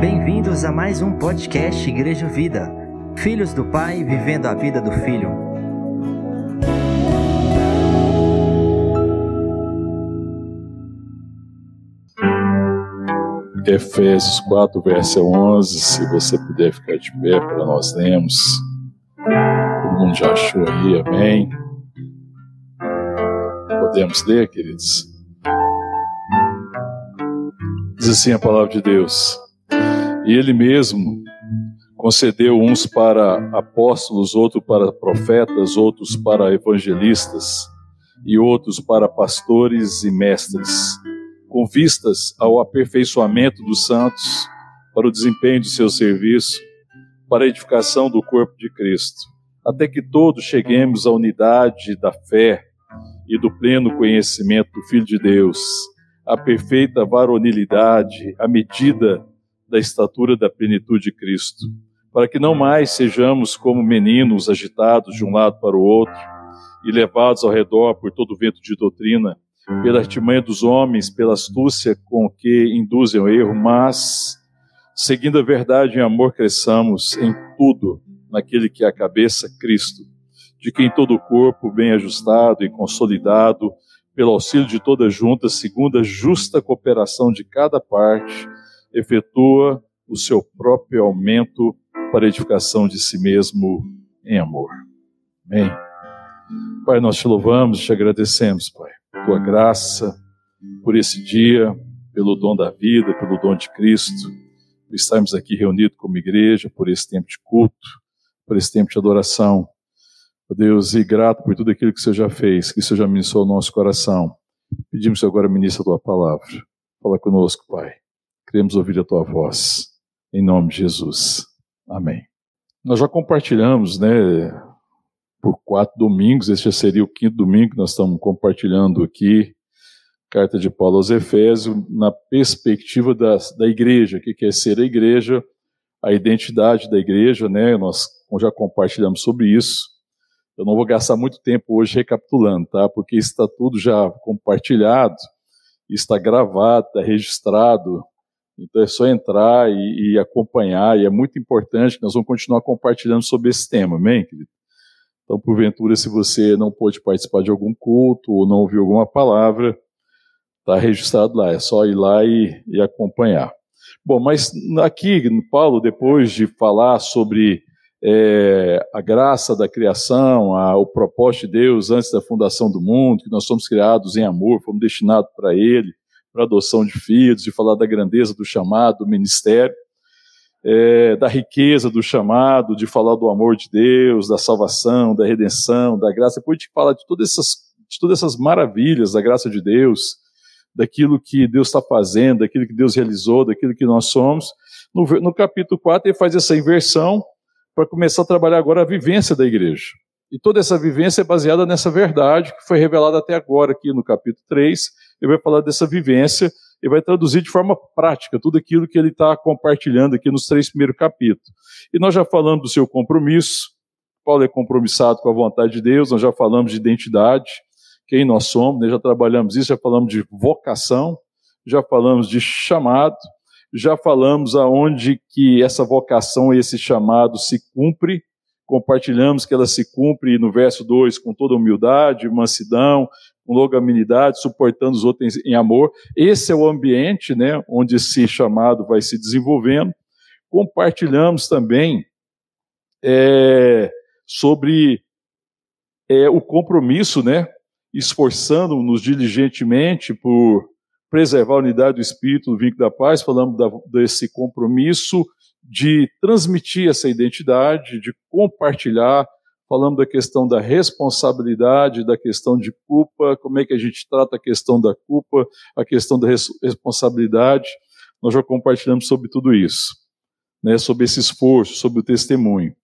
Bem-vindos a mais um podcast Igreja Vida. Filhos do Pai vivendo a vida do Filho. Efésios 4, verso 11. Se você puder ficar de pé para nós lermos. Todo mundo já achou aí, amém? Podemos ler, queridos? Diz assim a palavra de Deus. E Ele mesmo concedeu uns para apóstolos, outros para profetas, outros para evangelistas e outros para pastores e mestres, com vistas ao aperfeiçoamento dos santos, para o desempenho de seu serviço, para a edificação do corpo de Cristo, até que todos cheguemos à unidade da fé e do pleno conhecimento do Filho de Deus, à perfeita varonilidade, à medida da estatura da plenitude de Cristo, para que não mais sejamos como meninos agitados de um lado para o outro e levados ao redor por todo vento de doutrina, pela artimanha dos homens, pela astúcia com que induzem o erro, mas, seguindo a verdade em amor, cresçamos em tudo naquele que é a cabeça, Cristo, de quem todo o corpo, bem ajustado e consolidado, pelo auxílio de toda junta, segundo a justa cooperação de cada parte, efetua o seu próprio aumento para edificação de si mesmo em amor. Amém. Pai, nós te louvamos, te agradecemos, Pai, tua graça, por esse dia, pelo dom da vida, pelo dom de Cristo, por estarmos aqui reunidos como igreja, por esse tempo de culto, por esse tempo de adoração. Ó Deus, e grato por tudo aquilo que o Senhor já fez, que o Senhor já ministrou o nosso coração. Pedimos agora ministra a tua palavra. Fala conosco, Pai. Queremos ouvir a tua voz. Em nome de Jesus. Amém. Nós já compartilhamos, né, por quatro domingos, este seria o quinto domingo que nós estamos compartilhando aqui, carta de Paulo aos Efésios, na perspectiva da, da igreja, o que quer ser a igreja, a identidade da igreja, né, nós já compartilhamos sobre isso. Eu não vou gastar muito tempo hoje recapitulando, tá? Porque está tudo já compartilhado, está gravado, está registrado. Então é só entrar e, e, acompanhar, e é muito importante que nós vamos continuar compartilhando sobre esse tema, amém, querido? Então, porventura, se você não pôde participar de algum culto ou não ouviu alguma palavra, está registrado lá, é só ir lá e, e acompanhar. Bom, mas aqui, Paulo, depois de falar sobre é, a graça da criação, a, o propósito de Deus antes da fundação do mundo, que nós somos criados em amor, fomos destinados para Ele, para adoção de filhos, de falar da grandeza do chamado, do ministério, é, da riqueza do chamado, de falar do amor de Deus, da salvação, da redenção, da graça, depois de falar de todas essas, de todas essas maravilhas da graça de Deus, daquilo que Deus está fazendo, daquilo que Deus realizou, daquilo que nós somos. No, no capítulo 4, ele faz essa inversão para começar a trabalhar agora a vivência da igreja. E toda essa vivência é baseada nessa verdade que foi revelada até agora aqui no capítulo 3. Ele vai falar dessa vivência e vai traduzir de forma prática tudo aquilo que ele está compartilhando aqui nos três primeiros capítulos. E nós já falamos do seu compromisso. Paulo é compromissado com a vontade de Deus, nós já falamos de identidade, quem nós somos, né? já trabalhamos isso, já falamos de vocação, já falamos de chamado, já falamos aonde que essa vocação, esse chamado se cumpre, compartilhamos que ela se cumpre no verso 2 com toda humildade, mansidão, com longanimidade, suportando os outros em amor. Esse é o ambiente, né, onde esse chamado vai se desenvolvendo. Compartilhamos também é, sobre é, o compromisso, né, esforçando-nos diligentemente por preservar a unidade do Espírito, do vínculo da paz, falamos da, desse compromisso de transmitir essa identidade, de compartilhar, falamos da questão da responsabilidade, da questão de culpa, como é que a gente trata a questão da culpa, a questão da res responsabilidade. Nós já compartilhamos sobre tudo isso, né, sobre esse esforço, sobre o testemunho.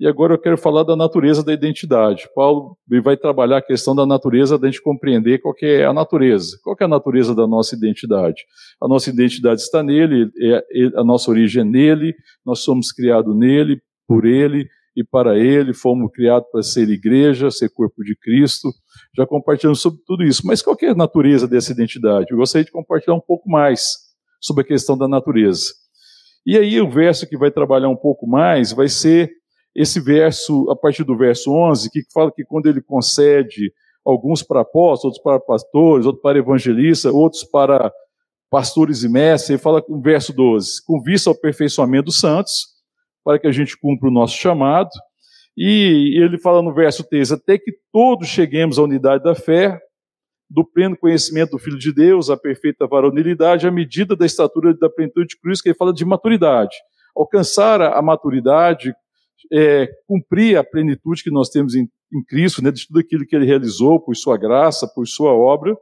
E agora eu quero falar da natureza da identidade. Paulo vai trabalhar a questão da natureza, da gente compreender qual é a natureza. Qual é a natureza da nossa identidade? A nossa identidade está nele, é, é, a nossa origem é nele, nós somos criados nele, por ele e para ele, fomos criados para ser igreja, ser corpo de Cristo. Já compartilhamos sobre tudo isso. Mas qual é a natureza dessa identidade? Eu gostaria de compartilhar um pouco mais sobre a questão da natureza. E aí o verso que vai trabalhar um pouco mais vai ser esse verso, a partir do verso 11, que fala que quando ele concede alguns para apóstolos, outros para pastores, outros para evangelistas, outros para pastores e mestres, ele fala no verso 12, com vista ao aperfeiçoamento dos santos, para que a gente cumpra o nosso chamado, e ele fala no verso 13, até que todos cheguemos à unidade da fé, do pleno conhecimento do Filho de Deus, a perfeita varonilidade, à medida da estatura da plenitude de Cristo, que ele fala de maturidade. Alcançar a maturidade, é, cumprir a plenitude que nós temos em, em Cristo, né, de tudo aquilo que ele realizou por sua graça, por sua obra.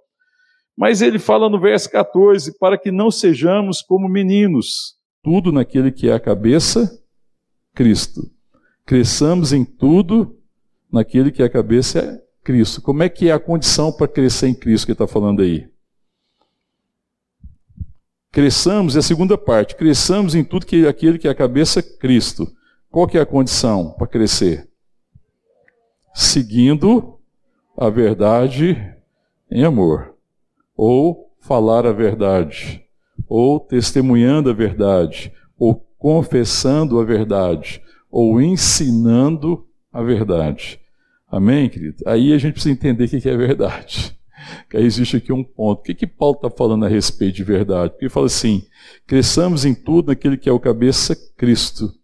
Mas ele fala no verso 14: para que não sejamos como meninos, tudo naquele que é a cabeça, Cristo. Cresçamos em tudo naquele que é a cabeça, é Cristo. Como é que é a condição para crescer em Cristo que ele está falando aí? Cresçamos, é a segunda parte, cresçamos em tudo que aquele que é a cabeça, Cristo. Qual que é a condição para crescer? Seguindo a verdade em amor, ou falar a verdade, ou testemunhando a verdade, ou confessando a verdade, ou ensinando a verdade. Amém, querido? Aí a gente precisa entender o que é verdade. Que aí existe aqui um ponto. O que, que Paulo está falando a respeito de verdade? Porque ele fala assim: cresçamos em tudo naquele que é o cabeça, Cristo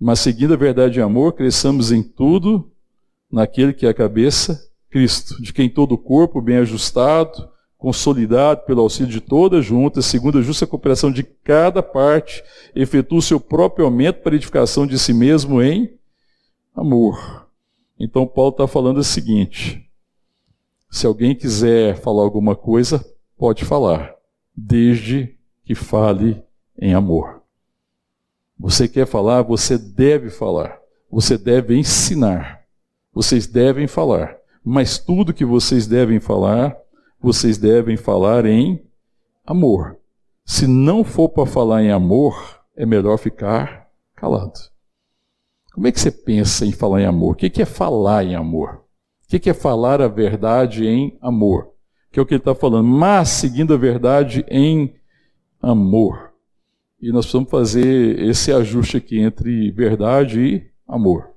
mas seguindo a verdade e amor, cresçamos em tudo naquele que é a cabeça, Cristo, de quem todo o corpo, bem ajustado, consolidado pelo auxílio de toda junta, segundo a justa cooperação de cada parte, efetua o seu próprio aumento para edificação de si mesmo em amor. Então Paulo está falando o seguinte: se alguém quiser falar alguma coisa, pode falar, desde que fale em amor. Você quer falar, você deve falar. Você deve ensinar. Vocês devem falar. Mas tudo que vocês devem falar, vocês devem falar em amor. Se não for para falar em amor, é melhor ficar calado. Como é que você pensa em falar em amor? O que é falar em amor? O que é falar a verdade em amor? Que é o que ele está falando. Mas seguindo a verdade em amor. E nós precisamos fazer esse ajuste aqui entre verdade e amor.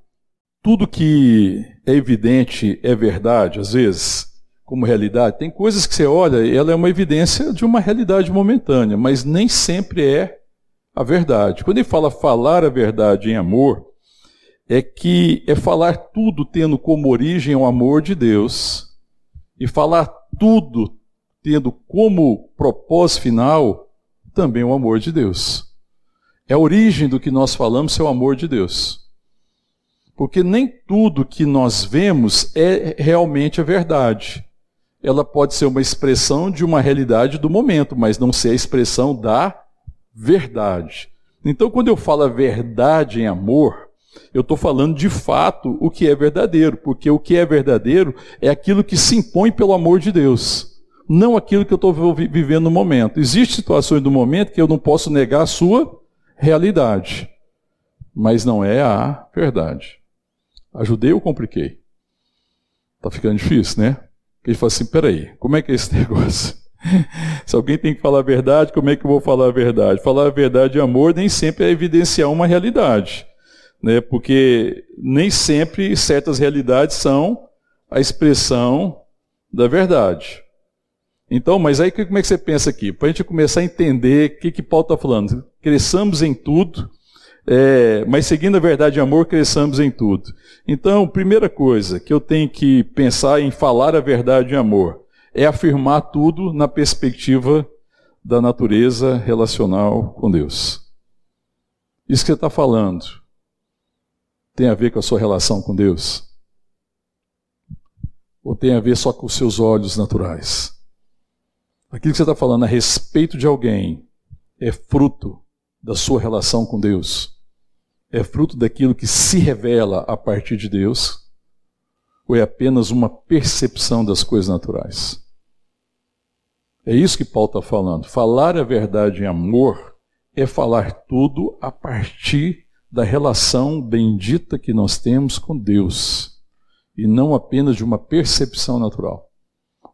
Tudo que é evidente é verdade, às vezes, como realidade. Tem coisas que você olha, ela é uma evidência de uma realidade momentânea, mas nem sempre é a verdade. Quando ele fala falar a verdade em amor, é que é falar tudo tendo como origem o amor de Deus e falar tudo tendo como propósito final também o amor de Deus. É a origem do que nós falamos, é o amor de Deus. Porque nem tudo que nós vemos é realmente a verdade. Ela pode ser uma expressão de uma realidade do momento, mas não ser a expressão da verdade. Então, quando eu falo a verdade em amor, eu estou falando de fato o que é verdadeiro, porque o que é verdadeiro é aquilo que se impõe pelo amor de Deus não aquilo que eu estou vivendo no momento. Existem situações do momento que eu não posso negar a sua realidade, mas não é a verdade. Ajudei ou compliquei? Está ficando difícil, né? Ele fala assim: peraí, como é que é esse negócio? Se alguém tem que falar a verdade, como é que eu vou falar a verdade? Falar a verdade de amor nem sempre é evidenciar uma realidade, né? porque nem sempre certas realidades são a expressão da verdade. Então, mas aí como é que você pensa aqui? Para a gente começar a entender o que, que Paulo está falando. Cresçamos em tudo, é, mas seguindo a verdade e amor, cresçamos em tudo. Então, primeira coisa que eu tenho que pensar em falar a verdade em amor é afirmar tudo na perspectiva da natureza relacional com Deus. Isso que você está falando tem a ver com a sua relação com Deus? Ou tem a ver só com os seus olhos naturais? Aquilo que você está falando a respeito de alguém é fruto da sua relação com Deus? É fruto daquilo que se revela a partir de Deus? Ou é apenas uma percepção das coisas naturais? É isso que Paulo está falando. Falar a verdade em amor é falar tudo a partir da relação bendita que nós temos com Deus, e não apenas de uma percepção natural.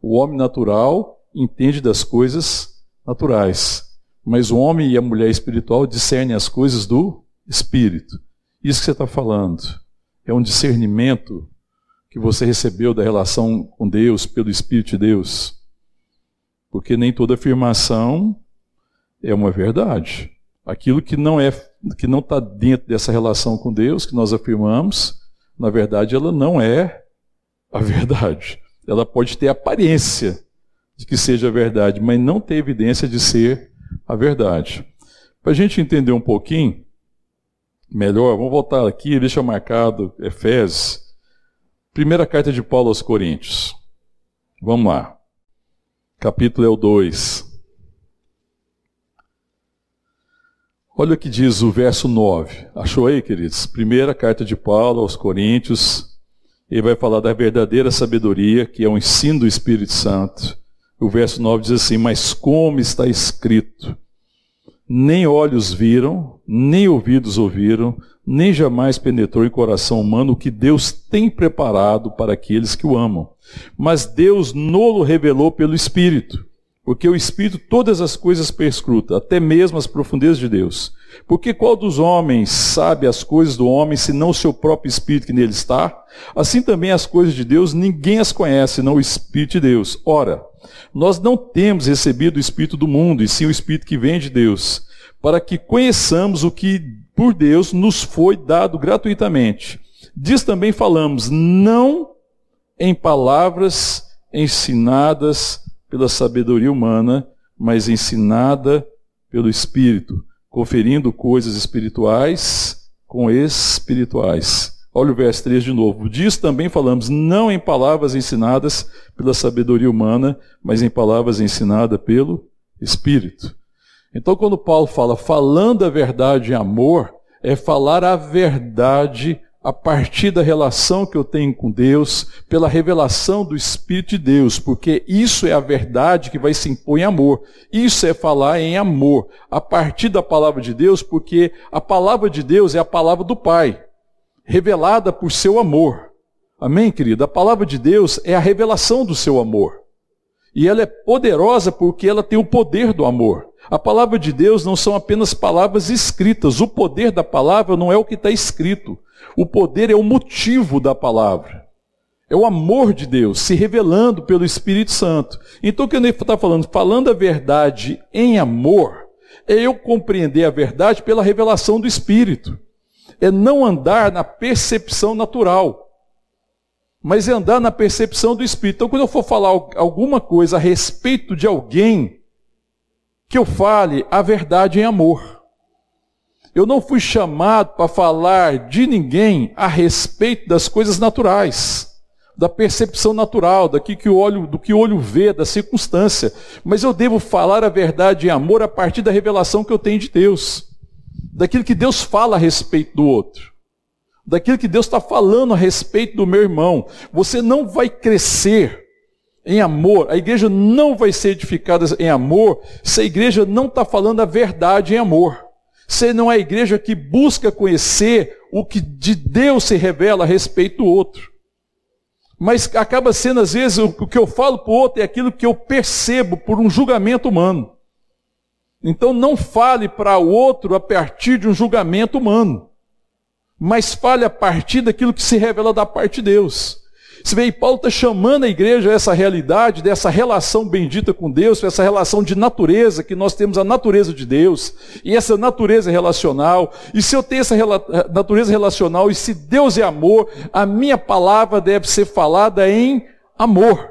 O homem natural entende das coisas naturais. Mas o homem e a mulher espiritual discernem as coisas do espírito. Isso que você está falando é um discernimento que você recebeu da relação com Deus pelo Espírito de Deus. Porque nem toda afirmação é uma verdade. Aquilo que não é que não está dentro dessa relação com Deus que nós afirmamos, na verdade ela não é a verdade. Ela pode ter aparência de que seja a verdade, mas não ter evidência de ser a verdade. Para a gente entender um pouquinho melhor, vamos voltar aqui, deixa marcado Efésios, primeira carta de Paulo aos Coríntios. Vamos lá. Capítulo é o 2. Olha o que diz o verso 9. Achou aí, queridos? Primeira carta de Paulo aos Coríntios. Ele vai falar da verdadeira sabedoria, que é o ensino do Espírito Santo. O verso 9 diz assim: Mas como está escrito, nem olhos viram, nem ouvidos ouviram, nem jamais penetrou em coração humano o que Deus tem preparado para aqueles que o amam. Mas Deus nolo revelou pelo Espírito, porque o Espírito todas as coisas perscruta, até mesmo as profundezas de Deus. Porque qual dos homens sabe as coisas do homem, senão o seu próprio Espírito que nele está? Assim também as coisas de Deus, ninguém as conhece, senão o Espírito de Deus. Ora, nós não temos recebido o Espírito do mundo, e sim o Espírito que vem de Deus, para que conheçamos o que por Deus nos foi dado gratuitamente. Diz também falamos, não em palavras ensinadas pela sabedoria humana, mas ensinada pelo Espírito, conferindo coisas espirituais com espirituais. Olha o verso 3 de novo. Diz também falamos, não em palavras ensinadas pela sabedoria humana, mas em palavras ensinadas pelo Espírito. Então, quando Paulo fala falando a verdade em amor, é falar a verdade a partir da relação que eu tenho com Deus, pela revelação do Espírito de Deus, porque isso é a verdade que vai se impor em amor. Isso é falar em amor, a partir da palavra de Deus, porque a palavra de Deus é a palavra do Pai revelada por seu amor. Amém, querida? A palavra de Deus é a revelação do seu amor. E ela é poderosa porque ela tem o poder do amor. A palavra de Deus não são apenas palavras escritas. O poder da palavra não é o que está escrito. O poder é o motivo da palavra. É o amor de Deus se revelando pelo Espírito Santo. Então, o que ele está falando? Falando a verdade em amor, é eu compreender a verdade pela revelação do Espírito é não andar na percepção natural, mas é andar na percepção do Espírito. Então, quando eu for falar alguma coisa a respeito de alguém, que eu fale a verdade em amor. Eu não fui chamado para falar de ninguém a respeito das coisas naturais, da percepção natural, daqui que o olho, do que o olho vê, da circunstância. Mas eu devo falar a verdade em amor a partir da revelação que eu tenho de Deus daquilo que Deus fala a respeito do outro, daquilo que Deus está falando a respeito do meu irmão. Você não vai crescer em amor, a igreja não vai ser edificada em amor se a igreja não está falando a verdade em amor. Se não é a igreja que busca conhecer o que de Deus se revela a respeito do outro. Mas acaba sendo, às vezes, o que eu falo para o outro é aquilo que eu percebo por um julgamento humano. Então não fale para o outro a partir de um julgamento humano, mas fale a partir daquilo que se revela da parte de Deus. Você vê, Paulo está chamando a igreja a essa realidade, dessa relação bendita com Deus, essa relação de natureza, que nós temos a natureza de Deus, e essa natureza relacional. E se eu tenho essa rela natureza relacional, e se Deus é amor, a minha palavra deve ser falada em amor.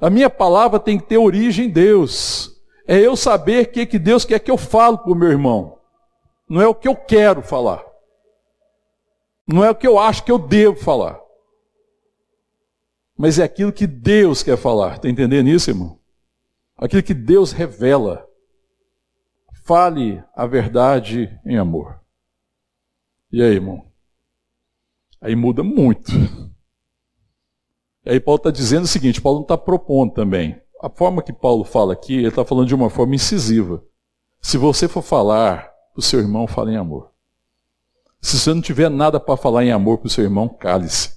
A minha palavra tem que ter origem em Deus é eu saber o que, que Deus quer que eu falo para o meu irmão. Não é o que eu quero falar. Não é o que eu acho que eu devo falar. Mas é aquilo que Deus quer falar. Está entendendo isso, irmão? Aquilo que Deus revela. Fale a verdade em amor. E aí, irmão? Aí muda muito. E aí Paulo está dizendo o seguinte, Paulo não está propondo também a forma que Paulo fala aqui, ele está falando de uma forma incisiva. Se você for falar para o seu irmão, fale em amor. Se você não tiver nada para falar em amor para o seu irmão, cale-se.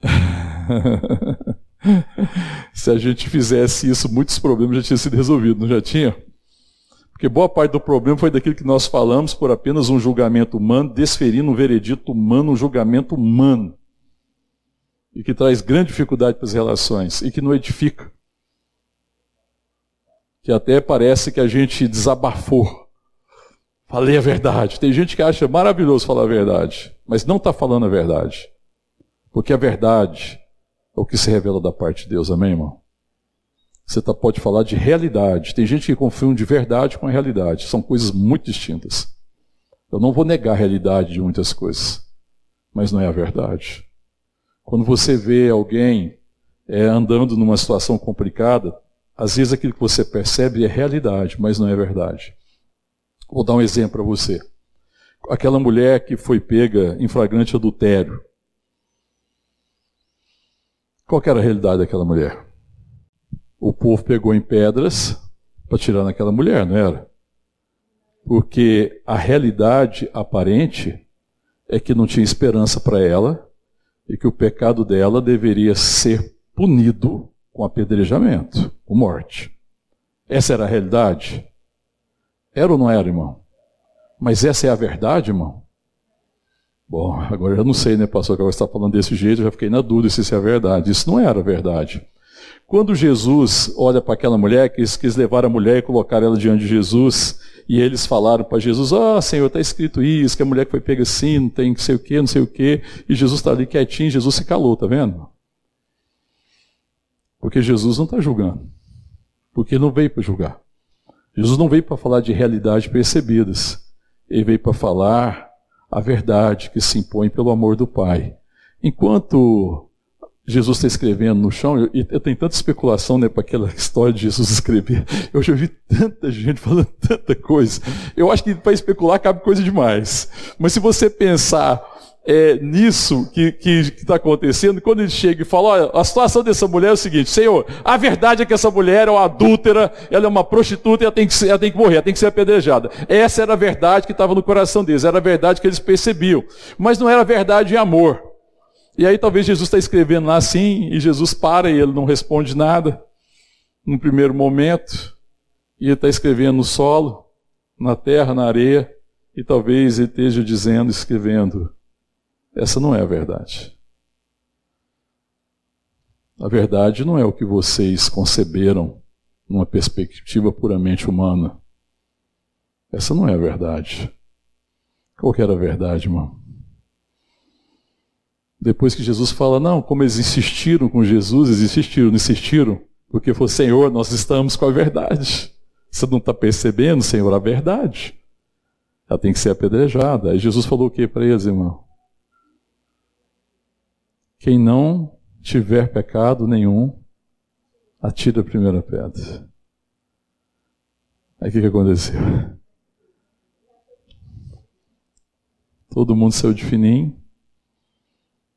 Se a gente fizesse isso, muitos problemas já tinham sido resolvidos, não já tinha? Porque boa parte do problema foi daquilo que nós falamos por apenas um julgamento humano, desferindo um veredito humano, um julgamento humano. E que traz grande dificuldade para as relações e que não edifica. Que até parece que a gente desabafou. Falei a verdade. Tem gente que acha maravilhoso falar a verdade, mas não está falando a verdade. Porque a verdade o que se revela da parte de Deus, amém, irmão? Você tá, pode falar de realidade. Tem gente que confunde verdade com a realidade. São coisas muito distintas. Eu não vou negar a realidade de muitas coisas, mas não é a verdade. Quando você vê alguém é, andando numa situação complicada, às vezes aquilo que você percebe é realidade, mas não é verdade. Vou dar um exemplo para você. Aquela mulher que foi pega em flagrante adultério. Qual era a realidade daquela mulher? o povo pegou em pedras para tirar naquela mulher, não era? Porque a realidade aparente é que não tinha esperança para ela e que o pecado dela deveria ser punido com apedrejamento, com morte. Essa era a realidade? Era ou não era, irmão? Mas essa é a verdade, irmão? Bom, agora eu não sei, né, pastor, que agora está falando desse jeito, eu já fiquei na dúvida se isso é verdade. Isso não era verdade. Quando Jesus olha para aquela mulher, que quis levar a mulher e colocar ela diante de Jesus, e eles falaram para Jesus: oh, Senhor, está escrito isso, que a mulher que foi pega assim, não tem que sei o quê, não sei o quê. E Jesus está ali quietinho, Jesus se calou, tá vendo? Porque Jesus não está julgando. Porque não veio para julgar. Jesus não veio para falar de realidades percebidas. Ele veio para falar a verdade que se impõe pelo amor do Pai. Enquanto Jesus está escrevendo no chão, e tenho tanta especulação né, para aquela história de Jesus escrever. Eu já vi tanta gente falando tanta coisa. Eu acho que para especular cabe coisa demais. Mas se você pensar é, nisso que está acontecendo, quando ele chega e fala, olha, a situação dessa mulher é o seguinte, Senhor, a verdade é que essa mulher é uma adúltera, ela é uma prostituta e ela tem que, ela tem que morrer, ela tem que ser apedrejada. Essa era a verdade que estava no coração deles, era a verdade que eles percebiam. Mas não era verdade em amor. E aí talvez Jesus está escrevendo lá assim, e Jesus para e ele não responde nada no primeiro momento, e ele está escrevendo no solo, na terra, na areia, e talvez ele esteja dizendo, escrevendo, essa não é a verdade. A verdade não é o que vocês conceberam numa perspectiva puramente humana. Essa não é a verdade. Qual que era a verdade, irmão? Depois que Jesus fala, não, como eles insistiram com Jesus, eles insistiram, insistiram, porque foi Senhor, nós estamos com a verdade. Você não está percebendo, Senhor, a verdade. Ela tem que ser apedrejada. Aí Jesus falou o que para eles, irmão? Quem não tiver pecado nenhum, atira a primeira pedra. Aí o que, que aconteceu? Todo mundo saiu de fininho,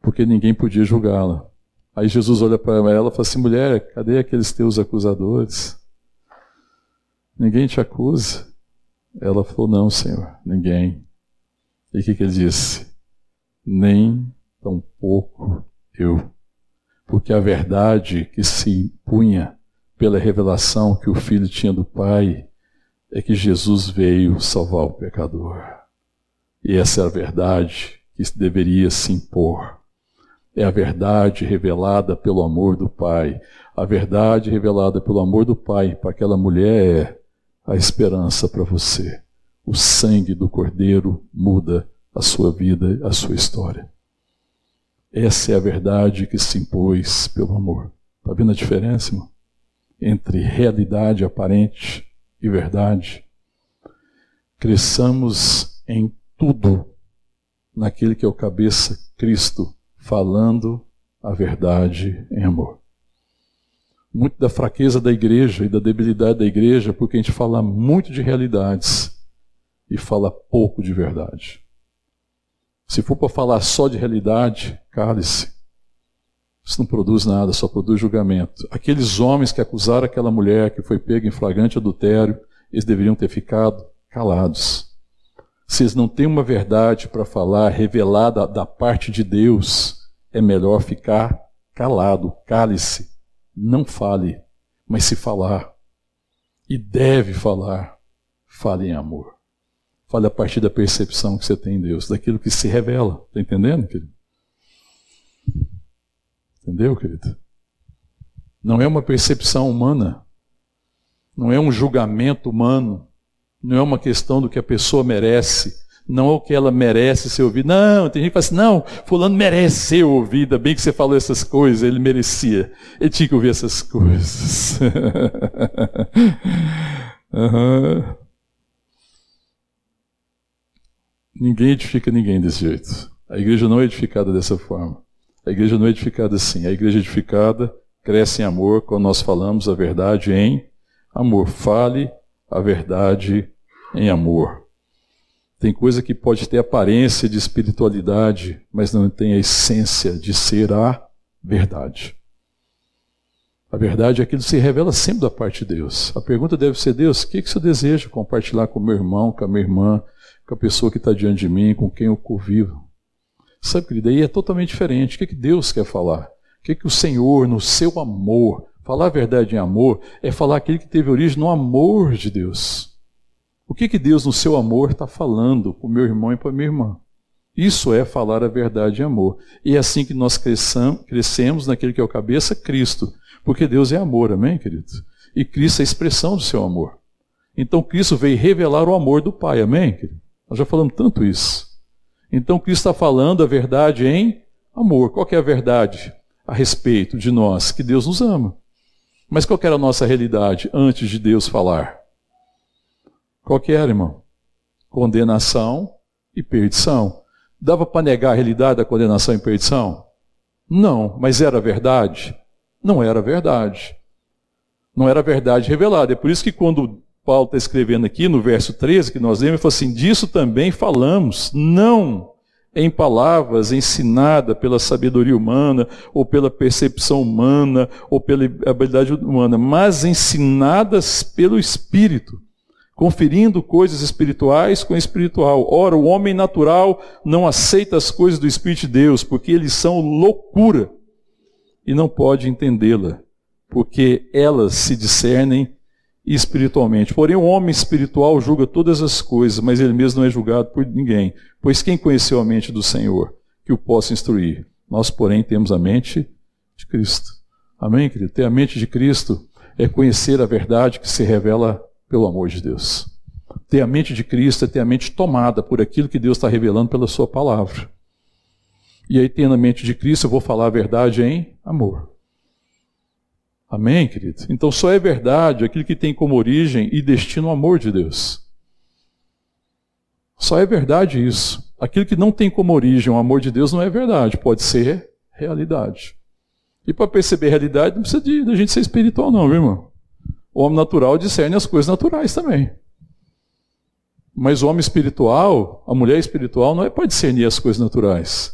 porque ninguém podia julgá-la. Aí Jesus olha para ela e fala assim: mulher, cadê aqueles teus acusadores? Ninguém te acusa. Ela falou: não, Senhor, ninguém. E o que, que ele disse? Nem tampouco eu. Porque a verdade que se impunha pela revelação que o filho tinha do Pai é que Jesus veio salvar o pecador. E essa é a verdade que deveria se impor é a verdade revelada pelo amor do Pai. A verdade revelada pelo amor do Pai para aquela mulher é a esperança para você. O sangue do Cordeiro muda a sua vida, a sua história. Essa é a verdade que se impôs pelo amor. Está vendo a diferença, irmão? Entre realidade aparente e verdade. Cresçamos em tudo naquele que é o cabeça, Cristo, falando a verdade em amor. Muito da fraqueza da igreja e da debilidade da igreja, porque a gente fala muito de realidades e fala pouco de verdade. Se for para falar só de realidade, cale-se. Isso não produz nada, só produz julgamento. Aqueles homens que acusaram aquela mulher que foi pega em flagrante adultério, eles deveriam ter ficado calados. Se eles não têm uma verdade para falar revelada da parte de Deus, é melhor ficar calado, cale-se, não fale, mas se falar, e deve falar, fale em amor. Fale a partir da percepção que você tem em Deus, daquilo que se revela. Está entendendo, querido? Entendeu, querido? Não é uma percepção humana, não é um julgamento humano, não é uma questão do que a pessoa merece, não é o que ela merece ser ouvida. Não, tem gente que fala assim, não, fulano merece ser ouvido, bem que você falou essas coisas, ele merecia. Ele tinha que ouvir essas coisas. uhum. Ninguém edifica ninguém desse jeito. A igreja não é edificada dessa forma. A igreja não é edificada assim. A igreja edificada cresce em amor quando nós falamos a verdade em amor. Fale a verdade em amor. Tem coisa que pode ter aparência de espiritualidade, mas não tem a essência de ser a verdade. A verdade é aquilo que se revela sempre da parte de Deus. A pergunta deve ser: Deus, o que, que você deseja compartilhar com meu irmão, com a minha irmã, com a pessoa que está diante de mim, com quem eu convivo. Sabe, querida, aí é totalmente diferente. O que, que Deus quer falar? O que, que o Senhor, no seu amor, falar a verdade em amor, é falar aquilo que teve origem no amor de Deus. O que, que Deus, no seu amor, está falando para o meu irmão e para a minha irmã? Isso é falar a verdade em amor. E é assim que nós crescemos naquele que é o cabeça, Cristo. Porque Deus é amor, amém, querido? E Cristo é a expressão do seu amor. Então Cristo veio revelar o amor do Pai, amém, querido? Nós já falamos tanto isso. Então Cristo está falando a verdade em amor. Qual é a verdade a respeito de nós? Que Deus nos ama. Mas qual era a nossa realidade antes de Deus falar? Qual era, irmão? Condenação e perdição. Dava para negar a realidade da condenação e perdição? Não, mas era verdade? Não era verdade. Não era verdade revelada. É por isso que quando Paulo está escrevendo aqui no verso 13, que nós lemos, ele fala assim: disso também falamos, não em palavras ensinadas pela sabedoria humana, ou pela percepção humana, ou pela habilidade humana, mas ensinadas pelo Espírito, conferindo coisas espirituais com espiritual. Ora, o homem natural não aceita as coisas do Espírito de Deus, porque eles são loucura, e não pode entendê-la, porque elas se discernem espiritualmente. Porém, o homem espiritual julga todas as coisas, mas ele mesmo não é julgado por ninguém. Pois quem conheceu a mente do Senhor que o possa instruir? Nós, porém, temos a mente de Cristo. Amém, querido? Ter a mente de Cristo é conhecer a verdade que se revela pelo amor de Deus. Ter a mente de Cristo é ter a mente tomada por aquilo que Deus está revelando pela Sua palavra. E aí, tendo a mente de Cristo, eu vou falar a verdade em amor. Amém, querido? Então só é verdade aquilo que tem como origem e destino o amor de Deus. Só é verdade isso. Aquilo que não tem como origem o amor de Deus não é verdade, pode ser realidade. E para perceber realidade não precisa de, de a gente ser espiritual, não, viu, irmão? O homem natural discerne as coisas naturais também. Mas o homem espiritual, a mulher espiritual, não é para discernir as coisas naturais.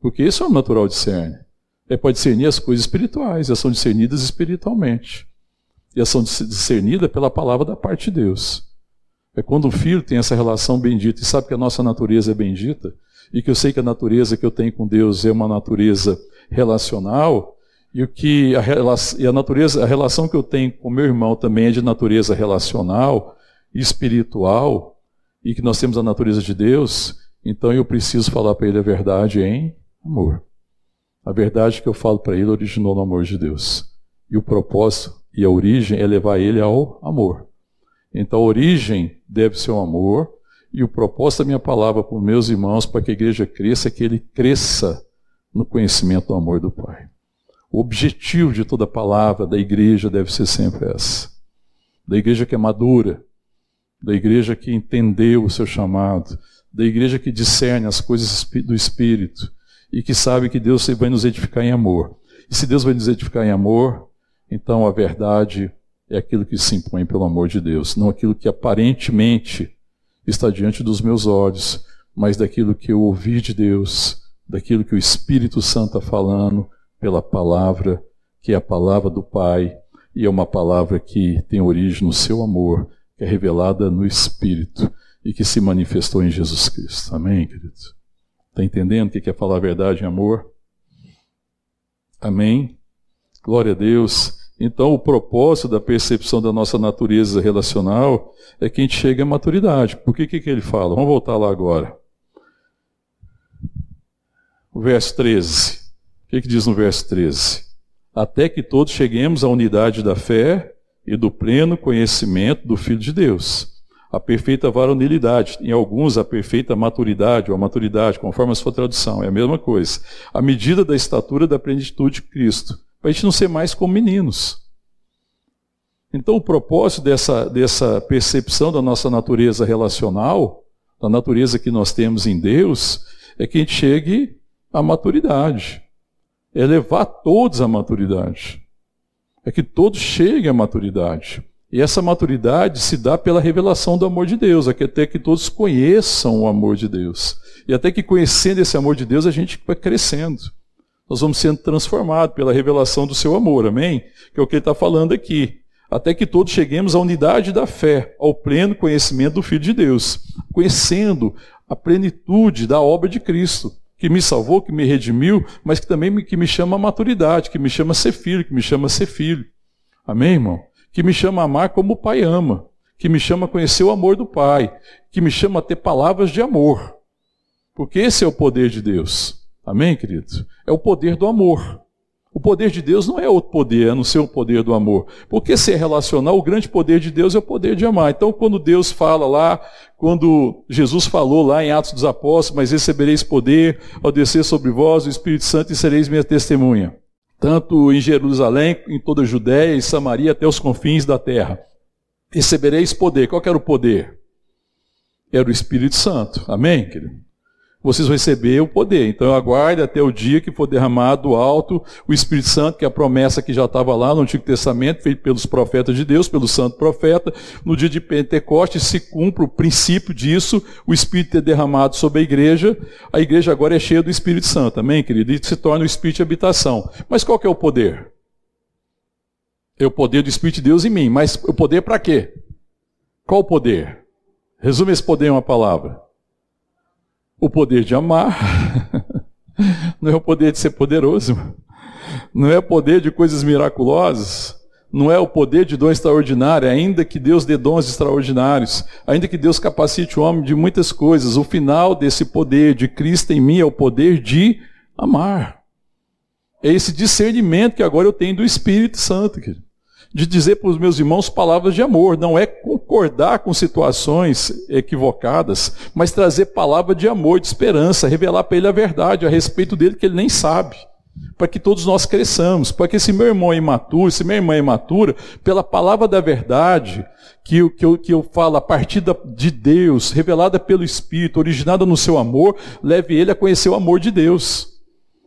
Porque isso é o natural discerne é para discernir as coisas espirituais, elas são discernidas espiritualmente. E elas são discernidas pela palavra da parte de Deus. É quando um filho tem essa relação bendita e sabe que a nossa natureza é bendita, e que eu sei que a natureza que eu tenho com Deus é uma natureza relacional, e o que a, e a natureza, a relação que eu tenho com meu irmão também é de natureza relacional, espiritual, e que nós temos a natureza de Deus, então eu preciso falar para ele a verdade em amor. A verdade que eu falo para ele originou no amor de Deus. E o propósito e a origem é levar ele ao amor. Então a origem deve ser o amor, e o propósito da minha palavra para os meus irmãos, para que a igreja cresça, é que ele cresça no conhecimento do amor do Pai. O objetivo de toda palavra da igreja deve ser sempre essa. Da igreja que é madura, da igreja que entendeu o seu chamado, da igreja que discerne as coisas do Espírito, e que sabe que Deus vai nos edificar em amor. E se Deus vai nos edificar em amor, então a verdade é aquilo que se impõe pelo amor de Deus, não aquilo que aparentemente está diante dos meus olhos, mas daquilo que eu ouvi de Deus, daquilo que o Espírito Santo está falando pela palavra, que é a palavra do Pai, e é uma palavra que tem origem no seu amor, que é revelada no Espírito e que se manifestou em Jesus Cristo. Amém, queridos? Está entendendo o que é falar a verdade em amor? Amém? Glória a Deus. Então, o propósito da percepção da nossa natureza relacional é que a gente chegue à maturidade. Por que, que, ele fala? Vamos voltar lá agora. O verso 13. O que, que diz no verso 13? Até que todos cheguemos à unidade da fé e do pleno conhecimento do Filho de Deus. A perfeita varonilidade, em alguns a perfeita maturidade, ou a maturidade, conforme a sua tradução, é a mesma coisa. A medida da estatura da plenitude de Cristo, para a gente não ser mais como meninos. Então, o propósito dessa, dessa percepção da nossa natureza relacional, da natureza que nós temos em Deus, é que a gente chegue à maturidade. É levar todos à maturidade é que todos cheguem à maturidade. E essa maturidade se dá pela revelação do amor de Deus, até que todos conheçam o amor de Deus. E até que conhecendo esse amor de Deus, a gente vai crescendo. Nós vamos sendo transformados pela revelação do seu amor, amém? Que é o que ele está falando aqui. Até que todos cheguemos à unidade da fé, ao pleno conhecimento do Filho de Deus, conhecendo a plenitude da obra de Cristo que me salvou, que me redimiu, mas que também me, que me chama a maturidade, que me chama a ser filho, que me chama a ser filho. Amém, irmão? Que me chama a amar como o Pai ama, que me chama a conhecer o amor do Pai, que me chama a ter palavras de amor. Porque esse é o poder de Deus. Amém, querido? É o poder do amor. O poder de Deus não é outro poder, a não ser o poder do amor. Porque se é relacional, o grande poder de Deus é o poder de amar. Então, quando Deus fala lá, quando Jesus falou lá em Atos dos Apóstolos, mas recebereis poder ao descer sobre vós o Espírito Santo e sereis minha testemunha. Tanto em Jerusalém, em toda a Judéia e Samaria, até os confins da terra. Recebereis poder. Qual era o poder? Era o Espírito Santo. Amém, querido? Vocês vão receber o poder. Então aguarde até o dia que for derramado do alto o Espírito Santo, que é a promessa que já estava lá no Antigo Testamento, feita pelos profetas de Deus, pelo santo profeta. No dia de Pentecostes se cumpre o princípio disso, o Espírito é derramado sobre a igreja. A igreja agora é cheia do Espírito Santo, amém, querido? E se torna o Espírito de habitação. Mas qual que é o poder? É o poder do Espírito de Deus em mim. Mas o poder para quê? Qual o poder? Resume esse poder em uma palavra o poder de amar, não é o poder de ser poderoso, não é o poder de coisas miraculosas, não é o poder de dom extraordinário, ainda que Deus dê dons extraordinários, ainda que Deus capacite o homem de muitas coisas, o final desse poder de Cristo em mim é o poder de amar. É esse discernimento que agora eu tenho do Espírito Santo, de dizer para os meus irmãos palavras de amor, não é concordar com situações equivocadas, mas trazer palavra de amor, de esperança, revelar para ele a verdade a respeito dele que ele nem sabe. Para que todos nós cresçamos, para que esse meu irmão é imaturo, se minha irmã é imatura, pela palavra da verdade, que eu, que eu, que eu falo a partir de Deus, revelada pelo Espírito, originada no seu amor, leve ele a conhecer o amor de Deus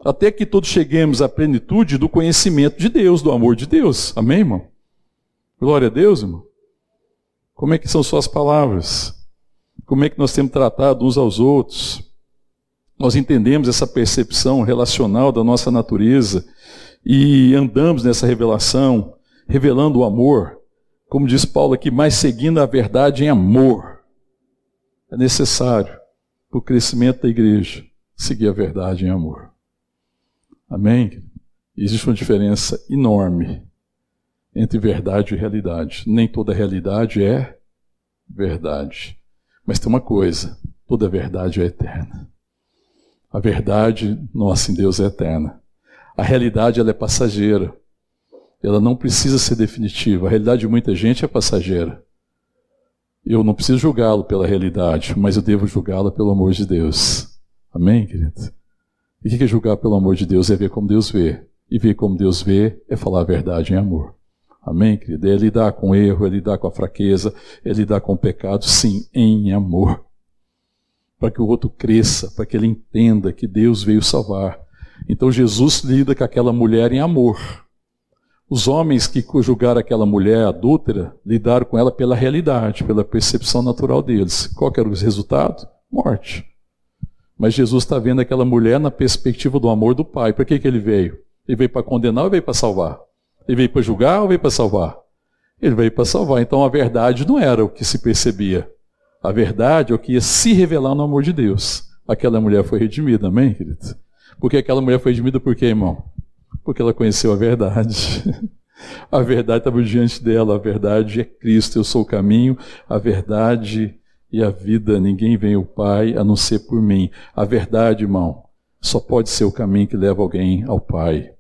até que todos cheguemos à plenitude do conhecimento de Deus, do amor de Deus. Amém, irmão? Glória a Deus, irmão. Como é que são suas palavras? Como é que nós temos tratado uns aos outros? Nós entendemos essa percepção relacional da nossa natureza e andamos nessa revelação, revelando o amor, como diz Paulo aqui, mais seguindo a verdade em amor. É necessário para o crescimento da igreja seguir a verdade em amor. Amém? Existe uma diferença enorme entre verdade e realidade. Nem toda realidade é verdade. Mas tem uma coisa: toda verdade é eterna. A verdade, nossa, em Deus é eterna. A realidade ela é passageira. Ela não precisa ser definitiva. A realidade de muita gente é passageira. Eu não preciso julgá-lo pela realidade, mas eu devo julgá-la pelo amor de Deus. Amém, querido? E o que é julgar pelo amor de Deus? É ver como Deus vê. E ver como Deus vê é falar a verdade em amor. Amém, querido? É lidar com o erro, é lidar com a fraqueza, é lidar com o pecado, sim, em amor. Para que o outro cresça, para que ele entenda que Deus veio salvar. Então Jesus lida com aquela mulher em amor. Os homens que julgaram aquela mulher adúltera lidaram com ela pela realidade, pela percepção natural deles. Qual era o resultado? Morte. Mas Jesus está vendo aquela mulher na perspectiva do amor do Pai. Para que, que ele veio? Ele veio para condenar ou veio para salvar? Ele veio para julgar ou veio para salvar? Ele veio para salvar. Então a verdade não era o que se percebia. A verdade é o que ia se revelar no amor de Deus. Aquela mulher foi redimida, amém, querido? Porque aquela mulher foi redimida por quê, irmão? Porque ela conheceu a verdade. A verdade estava diante dela, a verdade é Cristo, eu sou o caminho, a verdade e a vida. Ninguém vem ao Pai a não ser por mim. A verdade, irmão, só pode ser o caminho que leva alguém ao Pai.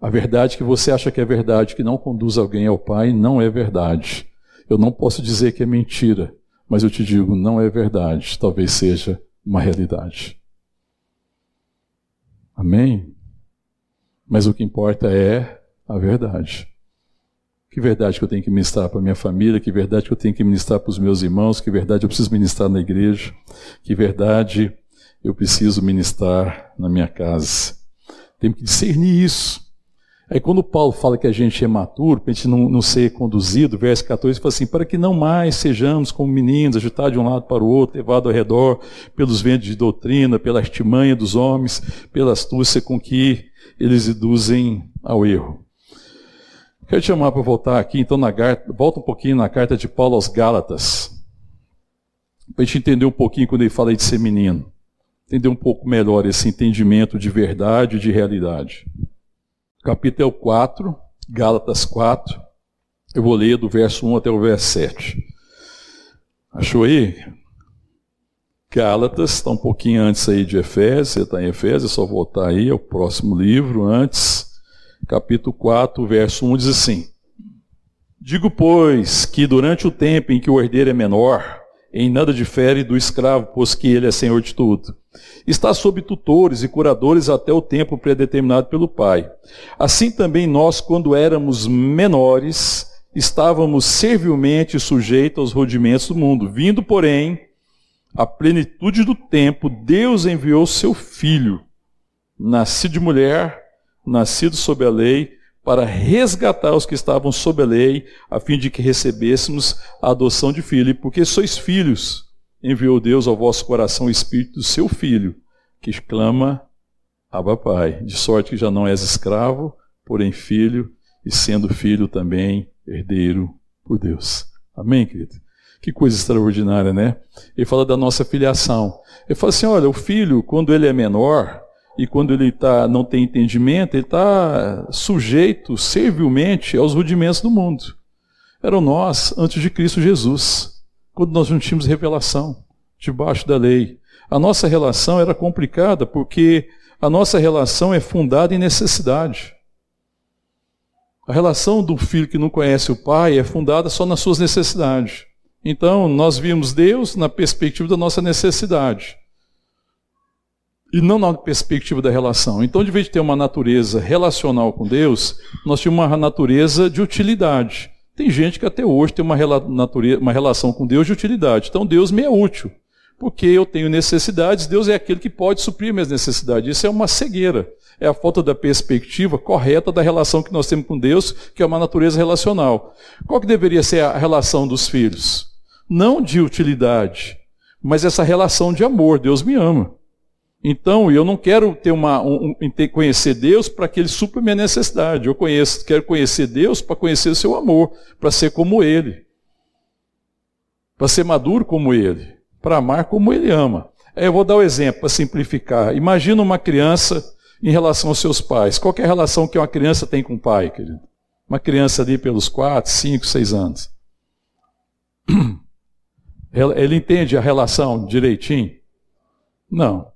A verdade que você acha que é verdade, que não conduz alguém ao Pai, não é verdade. Eu não posso dizer que é mentira, mas eu te digo, não é verdade. Talvez seja uma realidade. Amém? Mas o que importa é a verdade. Que verdade que eu tenho que ministrar para minha família, que verdade que eu tenho que ministrar para os meus irmãos, que verdade eu preciso ministrar na igreja, que verdade eu preciso ministrar na minha casa. Temos que discernir isso. Aí quando Paulo fala que a gente é maturo, para a gente não, não ser conduzido, verso 14, fala assim, para que não mais sejamos como meninos, agitados de um lado para o outro, levados ao redor pelos ventos de doutrina, pela artimanha dos homens, pela astúcia com que eles induzem ao erro. Quero te chamar para voltar aqui, então, na volta um pouquinho na carta de Paulo aos Gálatas, para a gente entender um pouquinho quando ele fala de ser menino entender um pouco melhor esse entendimento de verdade e de realidade. Capítulo 4, Gálatas 4, eu vou ler do verso 1 até o verso 7. Achou aí? Gálatas, está um pouquinho antes aí de Efésios, você está em Efésios, é só voltar aí, é o próximo livro, antes, capítulo 4, verso 1 diz assim: Digo, pois, que durante o tempo em que o herdeiro é menor, em nada difere do escravo, pois que ele é senhor de tudo. Está sob tutores e curadores até o tempo predeterminado pelo Pai. Assim também nós, quando éramos menores, estávamos servilmente sujeitos aos rudimentos do mundo. Vindo, porém, a plenitude do tempo, Deus enviou seu Filho, nascido de mulher, nascido sob a lei, para resgatar os que estavam sob a lei, a fim de que recebêssemos a adoção de filho. Porque sois filhos, enviou Deus ao vosso coração o Espírito do seu Filho, que exclama, Abba Pai, de sorte que já não és escravo, porém filho, e sendo filho também herdeiro por Deus. Amém, querido? Que coisa extraordinária, né? Ele fala da nossa filiação. Ele fala assim: olha, o filho, quando ele é menor, e quando ele tá, não tem entendimento, ele está sujeito servilmente aos rudimentos do mundo. Eram nós antes de Cristo Jesus, quando nós não tínhamos revelação, debaixo da lei. A nossa relação era complicada porque a nossa relação é fundada em necessidade. A relação do filho que não conhece o pai é fundada só nas suas necessidades. Então, nós vimos Deus na perspectiva da nossa necessidade e não na perspectiva da relação. Então, de vez de ter uma natureza relacional com Deus, nós tínhamos uma natureza de utilidade. Tem gente que até hoje tem uma, natureza, uma relação com Deus de utilidade. Então, Deus me é útil, porque eu tenho necessidades, Deus é aquele que pode suprir minhas necessidades. Isso é uma cegueira. É a falta da perspectiva correta da relação que nós temos com Deus, que é uma natureza relacional. Qual que deveria ser a relação dos filhos? Não de utilidade, mas essa relação de amor. Deus me ama. Então, eu não quero ter uma, um, conhecer Deus para que Ele supra minha necessidade. Eu conheço, quero conhecer Deus para conhecer o seu amor, para ser como Ele. Para ser maduro como Ele. Para amar como Ele ama. Eu vou dar um exemplo para simplificar. Imagina uma criança em relação aos seus pais. Qual é a relação que uma criança tem com o pai, querido? Uma criança ali pelos 4, 5, 6 anos. Ele entende a relação direitinho? Não.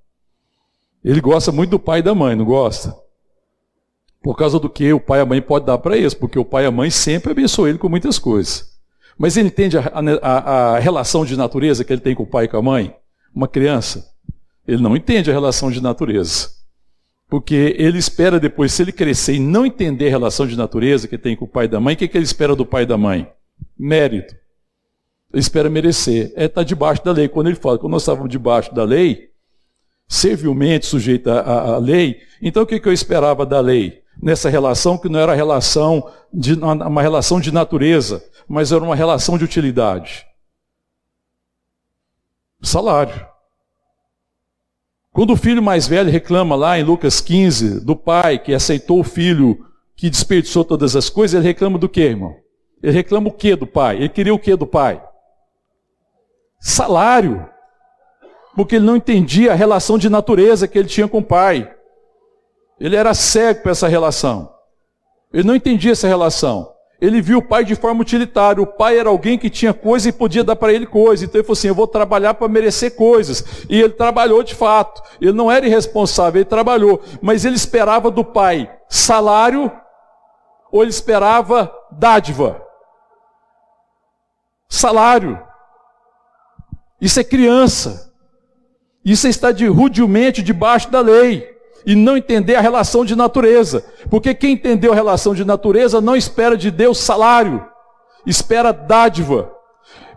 Ele gosta muito do pai e da mãe, não gosta? Por causa do que o pai e a mãe podem dar para eles, porque o pai e a mãe sempre abençoam ele com muitas coisas. Mas ele entende a, a, a, relação de natureza que ele tem com o pai e com a mãe? Uma criança, ele não entende a relação de natureza. Porque ele espera depois, se ele crescer e não entender a relação de natureza que tem com o pai e da mãe, o que, que ele espera do pai e da mãe? Mérito. Ele espera merecer. É estar tá debaixo da lei. Quando ele fala, quando nós estávamos debaixo da lei, servilmente sujeita à, à lei. Então o que, que eu esperava da lei? Nessa relação que não era relação de, uma relação de natureza, mas era uma relação de utilidade. Salário. Quando o filho mais velho reclama lá em Lucas 15 do pai que aceitou o filho que desperdiçou todas as coisas, ele reclama do que, irmão? Ele reclama o que do pai? Ele queria o que do pai? Salário porque ele não entendia a relação de natureza que ele tinha com o pai. Ele era cego para essa relação. Ele não entendia essa relação. Ele viu o pai de forma utilitária. O pai era alguém que tinha coisa e podia dar para ele coisa. Então ele falou assim: Eu vou trabalhar para merecer coisas. E ele trabalhou de fato. Ele não era irresponsável, ele trabalhou. Mas ele esperava do pai salário ou ele esperava dádiva? Salário. Isso é criança. Isso está de rudemente debaixo da lei e não entender a relação de natureza. Porque quem entendeu a relação de natureza não espera de Deus salário, espera dádiva.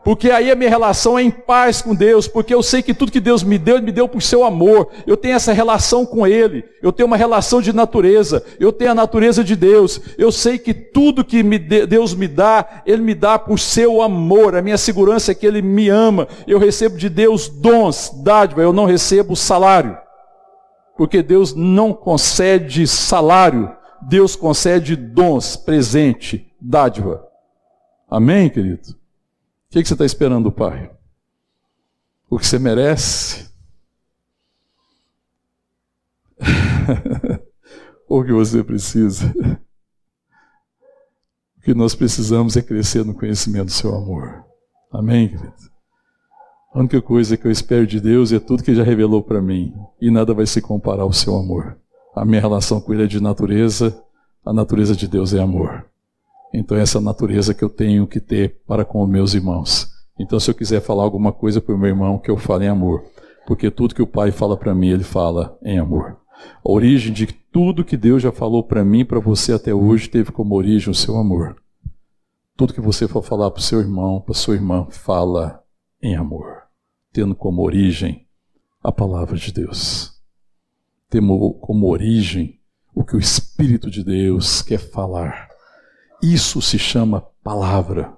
Porque aí a minha relação é em paz com Deus, porque eu sei que tudo que Deus me deu, Ele me deu por seu amor. Eu tenho essa relação com Ele, eu tenho uma relação de natureza, eu tenho a natureza de Deus. Eu sei que tudo que me Deus me dá, Ele me dá por seu amor. A minha segurança é que Ele me ama. Eu recebo de Deus dons, dádiva, eu não recebo salário. Porque Deus não concede salário, Deus concede dons, presente, dádiva. Amém, querido? O que, você está esperando Pai? O que você merece? Ou o que você precisa? O que nós precisamos é crescer no conhecimento do seu amor. Amém, querido? A única coisa que eu espero de Deus é tudo que Ele já revelou para mim. E nada vai se comparar ao seu amor. A minha relação com Ele é de natureza, a natureza de Deus é amor. Então, essa natureza que eu tenho que ter para com os meus irmãos. Então, se eu quiser falar alguma coisa para o meu irmão, que eu fale em amor. Porque tudo que o Pai fala para mim, Ele fala em amor. A origem de tudo que Deus já falou para mim para você até hoje teve como origem o seu amor. Tudo que você for falar para o seu irmão, para sua irmã, fala em amor tendo como origem a palavra de Deus. Tendo como origem o que o Espírito de Deus quer falar. Isso se chama palavra.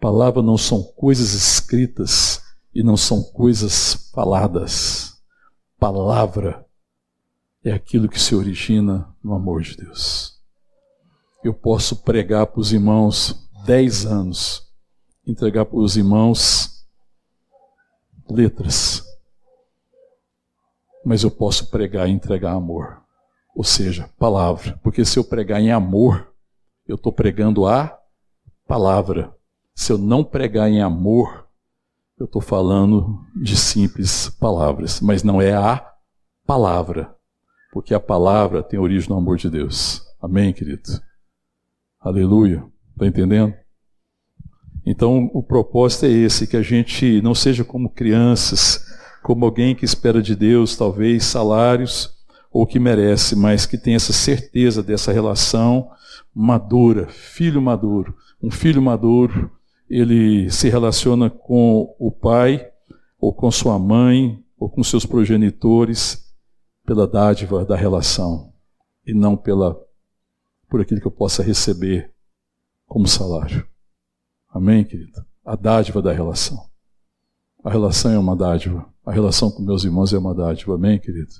Palavra não são coisas escritas e não são coisas faladas. Palavra é aquilo que se origina no amor de Deus. Eu posso pregar para os irmãos dez anos, entregar para os irmãos letras. Mas eu posso pregar e entregar amor. Ou seja, palavra. Porque se eu pregar em amor, eu estou pregando a palavra. Se eu não pregar em amor, eu estou falando de simples palavras. Mas não é a palavra. Porque a palavra tem origem no amor de Deus. Amém, querido? Aleluia. Está entendendo? Então, o propósito é esse: que a gente não seja como crianças, como alguém que espera de Deus, talvez, salários, ou que merece, mas que tem essa certeza dessa relação madura, filho maduro. Um filho maduro, ele se relaciona com o pai, ou com sua mãe, ou com seus progenitores, pela dádiva da relação, e não pela por aquilo que eu possa receber como salário. Amém, querido? A dádiva da relação. A relação é uma dádiva. A relação com meus irmãos é uma dádiva. Amém, querido?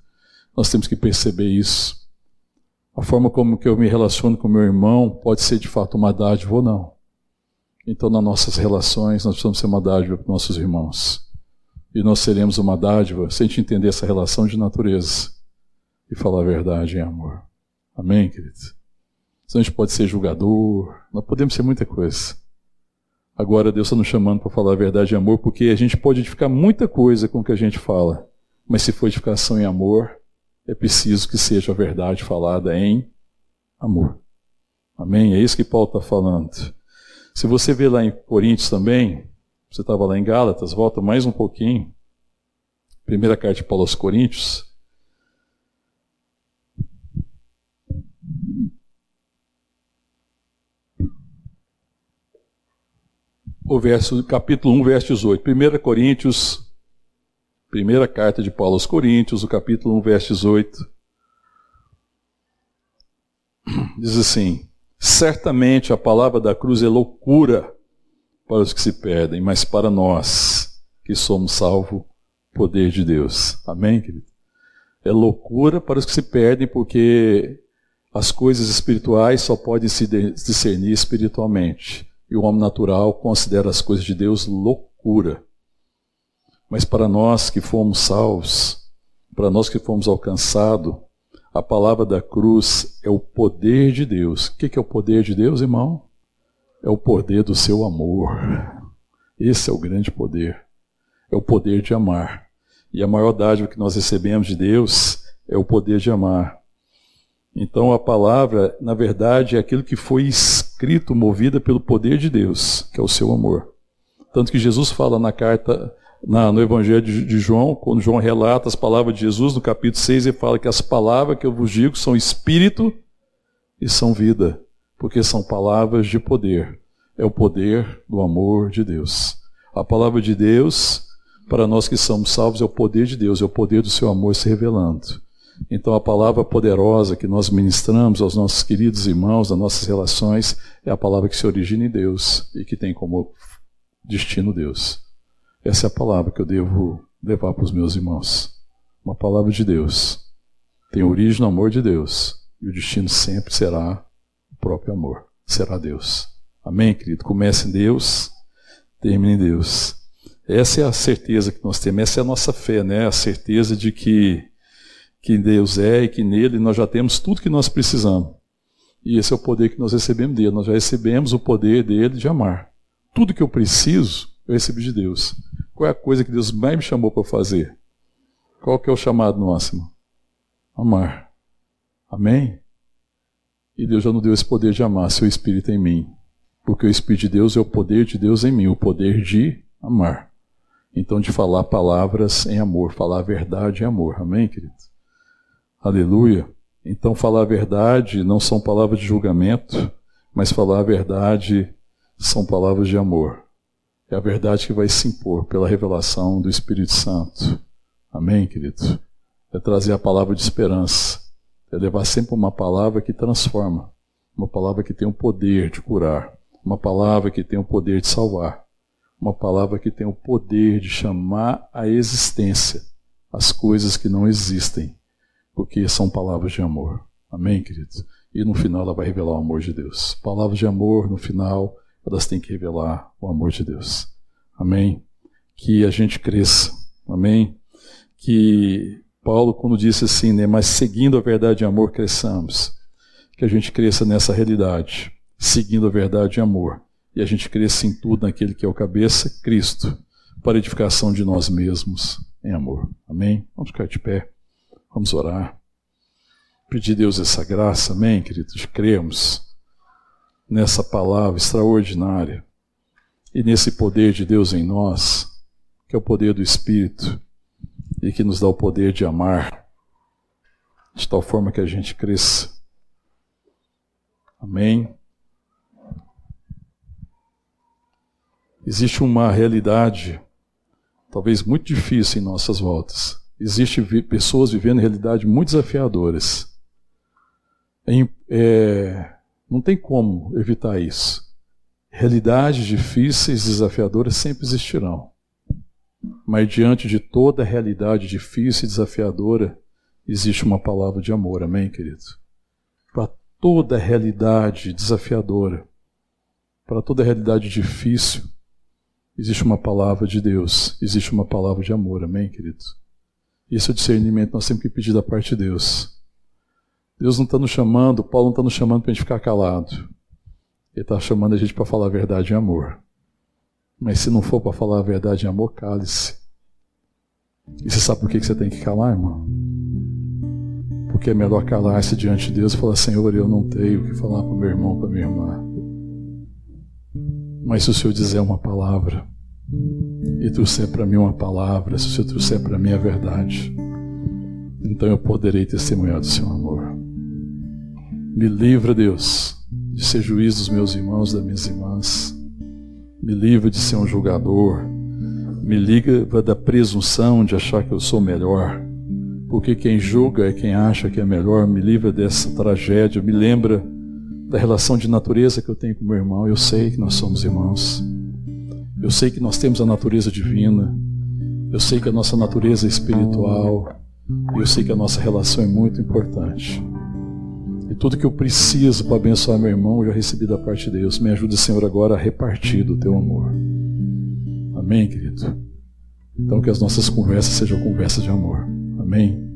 Nós temos que perceber isso. A forma como que eu me relaciono com meu irmão pode ser de fato uma dádiva ou não. Então, nas nossas relações, nós precisamos ser uma dádiva para nossos irmãos. E nós seremos uma dádiva se a gente entender essa relação de natureza e falar a verdade em amor. Amém, querido? Senão a gente pode ser julgador, nós podemos ser muita coisa. Agora Deus está nos chamando para falar a verdade em amor, porque a gente pode edificar muita coisa com o que a gente fala, mas se for edificação em amor, é preciso que seja a verdade falada em amor. Amém? É isso que Paulo está falando. Se você vê lá em Coríntios também, você estava lá em Gálatas, volta mais um pouquinho. Primeira carta de Paulo aos Coríntios, o verso, capítulo 1, verso 18. 1 Coríntios, primeira carta de Paulo aos Coríntios, o capítulo 1, verso 18. Diz assim: Certamente a palavra da cruz é loucura para os que se perdem, mas para nós que somos salvos, poder de Deus. Amém, querido? É loucura para os que se perdem, porque as coisas espirituais só podem se discernir espiritualmente e o homem natural considera as coisas de Deus loucura. Mas para nós que fomos salvos, para nós que fomos alcançados, A palavra da cruz é o poder de Deus. O que é o poder de Deus, irmão? É o poder do seu amor. Esse é o grande poder. É o poder de amar. E a maior dádiva que nós recebemos de Deus é o poder de amar. Então a palavra, na verdade, é aquilo que foi escrito, movida pelo poder de Deus, que é o seu amor. Tanto que Jesus fala na carta, na, no Evangelho de, de, João, quando João relata as palavras de Jesus, no capítulo 6, ele fala que as palavras que eu vos digo são espírito e são vida, porque são palavras de poder. É o poder do amor de Deus. A palavra de Deus, para nós que somos salvos, é o poder de Deus, é o poder do seu amor se revelando. Então, a palavra poderosa que nós ministramos aos nossos queridos irmãos, nas nossas relações, é a palavra que se origina em Deus e que tem como destino Deus. Essa é a palavra que eu devo levar para os meus irmãos. Uma palavra de Deus. Tem origem no amor de Deus. E o destino sempre será o próprio amor. Será Deus. Amém, querido? Comece em Deus, termine em Deus. Essa é a certeza que nós temos, essa é a nossa fé, né? A certeza de que que Deus é e que nele nós já temos tudo que nós precisamos. E esse é o poder que nós recebemos dele. Nós já recebemos o poder dele de amar. Tudo que eu preciso, eu recebi de Deus. Qual é a coisa que Deus mais me chamou para fazer? Qual que é o chamado? Irmão? Amar. Amém? E Deus já nos deu esse poder de amar, seu Espírito em mim. Porque o Espírito de Deus é o poder de Deus em mim, o poder de amar. Então, de falar palavras em amor, falar a verdade em amor. Amém, querido? Aleluia. Então, falar a verdade não são palavras de julgamento, mas falar a verdade são palavras de amor. É a verdade que vai se impor pela revelação do Espírito Santo. Amém, querido? É trazer a palavra de esperança. É levar sempre uma palavra que transforma. Uma palavra que tem o poder de curar. Uma palavra que tem o poder de salvar. Uma palavra que tem o poder de chamar à existência as coisas que não existem porque são palavras de amor. Amém, queridos? E no final ela vai revelar o amor de Deus. Palavras de amor, no final, elas têm que revelar o amor de Deus. Amém? Que a gente cresça. Amém? Que Paulo, quando disse assim, né, mas seguindo a verdade de amor, cresçamos. Que a gente cresça nessa realidade, seguindo a verdade de amor. E a gente cresça em tudo naquele que é o cabeça, Cristo, para edificação de nós mesmos em amor. Amém? Vamos ficar de pé. Vamos orar. Pedir a Deus essa graça, amém, queridos? Cremos nessa palavra extraordinária e nesse poder de Deus em nós, que é o poder do Espírito e que nos dá o poder de amar, de tal forma que a gente cresça. Amém. Existe uma realidade, talvez muito difícil em nossas voltas Existem pessoas vivendo realidades muito desafiadoras. É, é, não tem como evitar isso. Realidades difíceis, desafiadoras sempre existirão. Mas diante de toda realidade difícil e desafiadora, existe uma palavra de amor, amém, querido? Para toda realidade desafiadora, para toda realidade difícil, existe uma palavra de Deus, existe uma palavra de amor, amém, querido? Esse é o discernimento nós temos que pedir da parte de Deus. Deus não está nos chamando, Paulo não está nos chamando para a gente ficar calado. Ele está chamando a gente para falar a verdade em amor. Mas se não for para falar a verdade em amor, cale-se. E você sabe por que você tem que calar, irmão? Porque é melhor calar-se diante de Deus e falar: Senhor, eu não tenho o que falar para meu irmão, para minha irmã. Mas se o Senhor dizer uma palavra, e trouxer para mim uma palavra, se o Senhor trouxer para mim a verdade, então eu poderei testemunhar do seu amor. Me livra, Deus, de ser juiz dos meus irmãos, das minhas irmãs. Me livra de ser um julgador. Me livra da presunção de achar que eu sou melhor. Porque quem julga é quem acha que é melhor. Me livra dessa tragédia. Me lembra da relação de natureza que eu tenho com meu irmão. Eu sei que nós somos irmãos. Eu sei que nós temos a natureza divina. Eu sei que a nossa natureza é espiritual. Eu sei que a nossa relação é muito importante. Tudo que eu preciso para abençoar meu irmão, eu já recebi da parte de Deus. Me ajuda, Senhor, agora a repartir do teu amor. Amém, querido? Então que as nossas conversas sejam conversas de amor. Amém?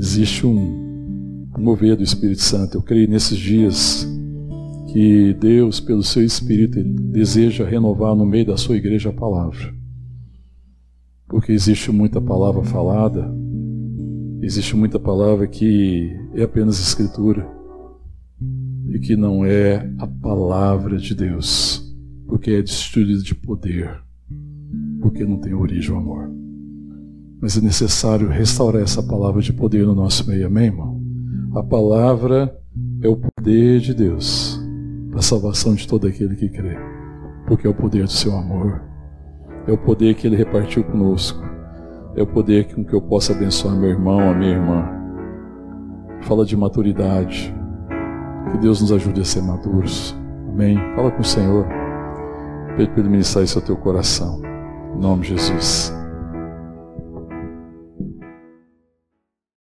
existe um mover do Espírito Santo. Eu creio nesses dias que Deus, pelo seu Espírito, deseja renovar no meio da sua igreja a palavra. Porque existe muita palavra falada, existe muita palavra que é apenas escritura e que não é a palavra de Deus, porque é destruída de poder, porque não tem origem o amor. Mas é necessário restaurar essa palavra de poder no nosso meio, amém, irmão? A palavra é o poder de Deus para a salvação de todo aquele que crê, porque é o poder do seu amor, é o poder que ele repartiu conosco, é o poder com que eu possa abençoar meu irmão, a minha irmã. Fala de maturidade, que Deus nos ajude a ser maduros, amém? Fala com o Senhor, pede para ele ministrar isso ao teu coração, em nome de Jesus.